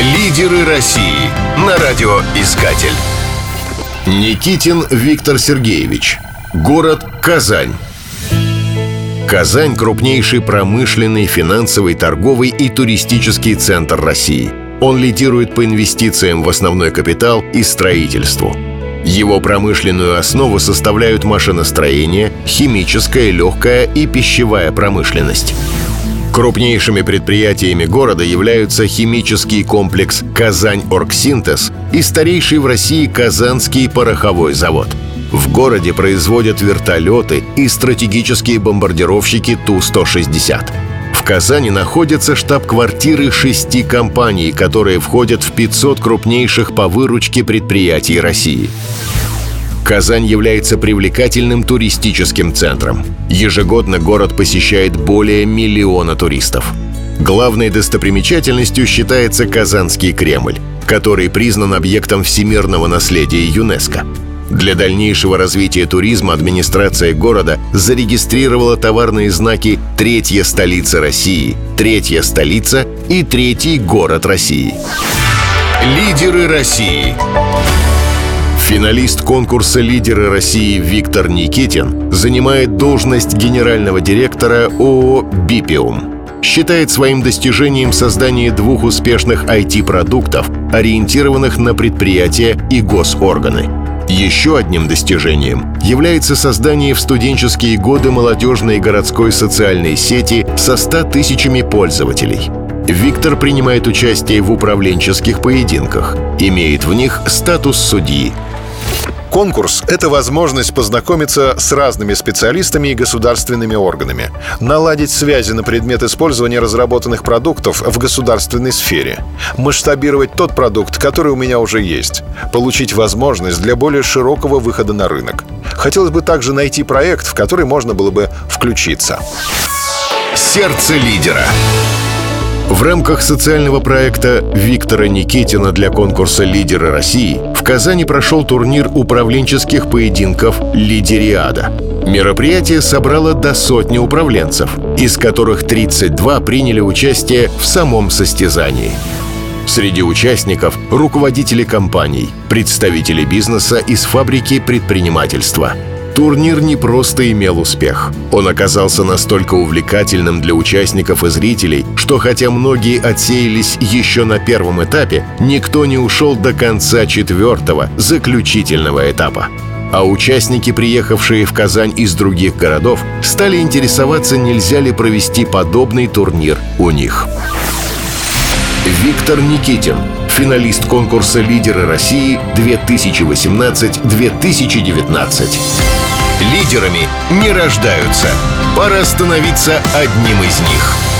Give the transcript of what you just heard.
Лидеры России на радиоискатель. Никитин Виктор Сергеевич. Город Казань. Казань – крупнейший промышленный, финансовый, торговый и туристический центр России. Он лидирует по инвестициям в основной капитал и строительству. Его промышленную основу составляют машиностроение, химическая, легкая и пищевая промышленность. Крупнейшими предприятиями города являются химический комплекс «Казань-Оргсинтез» и старейший в России Казанский пороховой завод. В городе производят вертолеты и стратегические бомбардировщики Ту-160. В Казани находятся штаб-квартиры шести компаний, которые входят в 500 крупнейших по выручке предприятий России. Казань является привлекательным туристическим центром. Ежегодно город посещает более миллиона туристов. Главной достопримечательностью считается Казанский Кремль, который признан объектом всемирного наследия ЮНЕСКо. Для дальнейшего развития туризма администрация города зарегистрировала товарные знаки «Третья столица России», «Третья столица» и «Третий город России». Лидеры России Финалист конкурса «Лидеры России» Виктор Никитин занимает должность генерального директора ООО «Бипиум». Считает своим достижением создание двух успешных IT-продуктов, ориентированных на предприятия и госорганы. Еще одним достижением является создание в студенческие годы молодежной городской социальной сети со 100 тысячами пользователей – Виктор принимает участие в управленческих поединках, имеет в них статус судьи, Конкурс – это возможность познакомиться с разными специалистами и государственными органами, наладить связи на предмет использования разработанных продуктов в государственной сфере, масштабировать тот продукт, который у меня уже есть, получить возможность для более широкого выхода на рынок. Хотелось бы также найти проект, в который можно было бы включиться. Сердце лидера. Рамках социального проекта Виктора Никитина для конкурса «Лидеры России» в Казани прошел турнир управленческих поединков «Лидериада». Мероприятие собрало до сотни управленцев, из которых 32 приняли участие в самом состязании. Среди участников – руководители компаний, представители бизнеса из фабрики предпринимательства – Турнир не просто имел успех. Он оказался настолько увлекательным для участников и зрителей, что хотя многие отсеялись еще на первом этапе, никто не ушел до конца четвертого, заключительного этапа. А участники, приехавшие в Казань из других городов, стали интересоваться, нельзя ли провести подобный турнир у них. Виктор Никитин, финалист конкурса «Лидеры России 2018-2019». Лидерами не рождаются. Пора становиться одним из них.